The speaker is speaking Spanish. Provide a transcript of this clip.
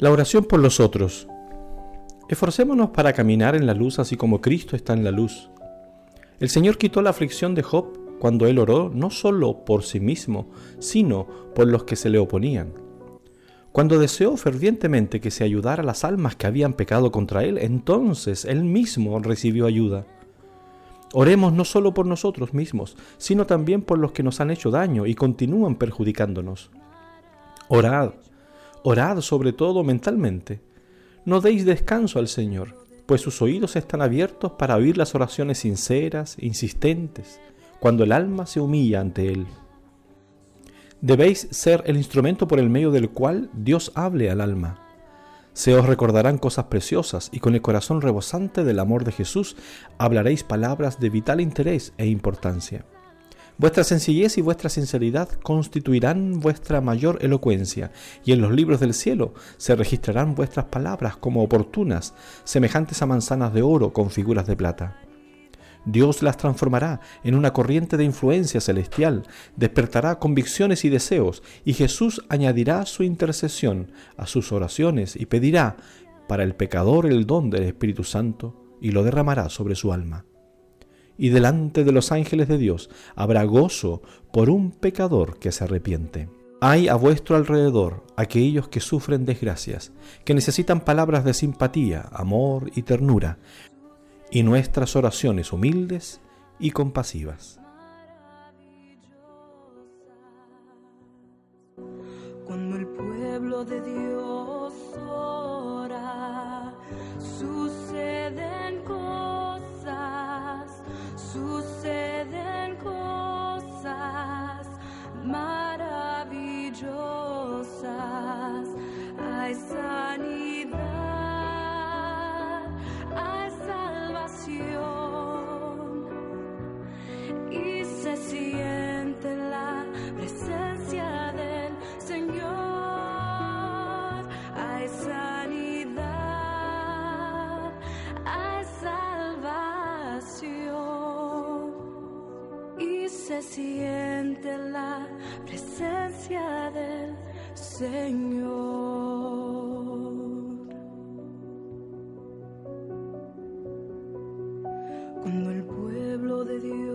La oración por los otros. Esforcémonos para caminar en la luz así como Cristo está en la luz. El Señor quitó la aflicción de Job cuando él oró no solo por sí mismo, sino por los que se le oponían. Cuando deseó fervientemente que se ayudara a las almas que habían pecado contra él, entonces él mismo recibió ayuda. Oremos no solo por nosotros mismos, sino también por los que nos han hecho daño y continúan perjudicándonos. Orad, Orad sobre todo mentalmente. No deis descanso al Señor, pues sus oídos están abiertos para oír las oraciones sinceras, insistentes, cuando el alma se humilla ante Él. Debéis ser el instrumento por el medio del cual Dios hable al alma. Se os recordarán cosas preciosas y con el corazón rebosante del amor de Jesús hablaréis palabras de vital interés e importancia. Vuestra sencillez y vuestra sinceridad constituirán vuestra mayor elocuencia, y en los libros del cielo se registrarán vuestras palabras como oportunas, semejantes a manzanas de oro con figuras de plata. Dios las transformará en una corriente de influencia celestial, despertará convicciones y deseos, y Jesús añadirá su intercesión a sus oraciones y pedirá para el pecador el don del Espíritu Santo y lo derramará sobre su alma y delante de los ángeles de Dios habrá gozo por un pecador que se arrepiente. Hay a vuestro alrededor aquellos que sufren desgracias, que necesitan palabras de simpatía, amor y ternura, y nuestras oraciones humildes y compasivas. Cuando el pueblo de Dios suceden cosas maravillosas. Hay sanidad. se siente la presencia del Señor. Cuando el pueblo de Dios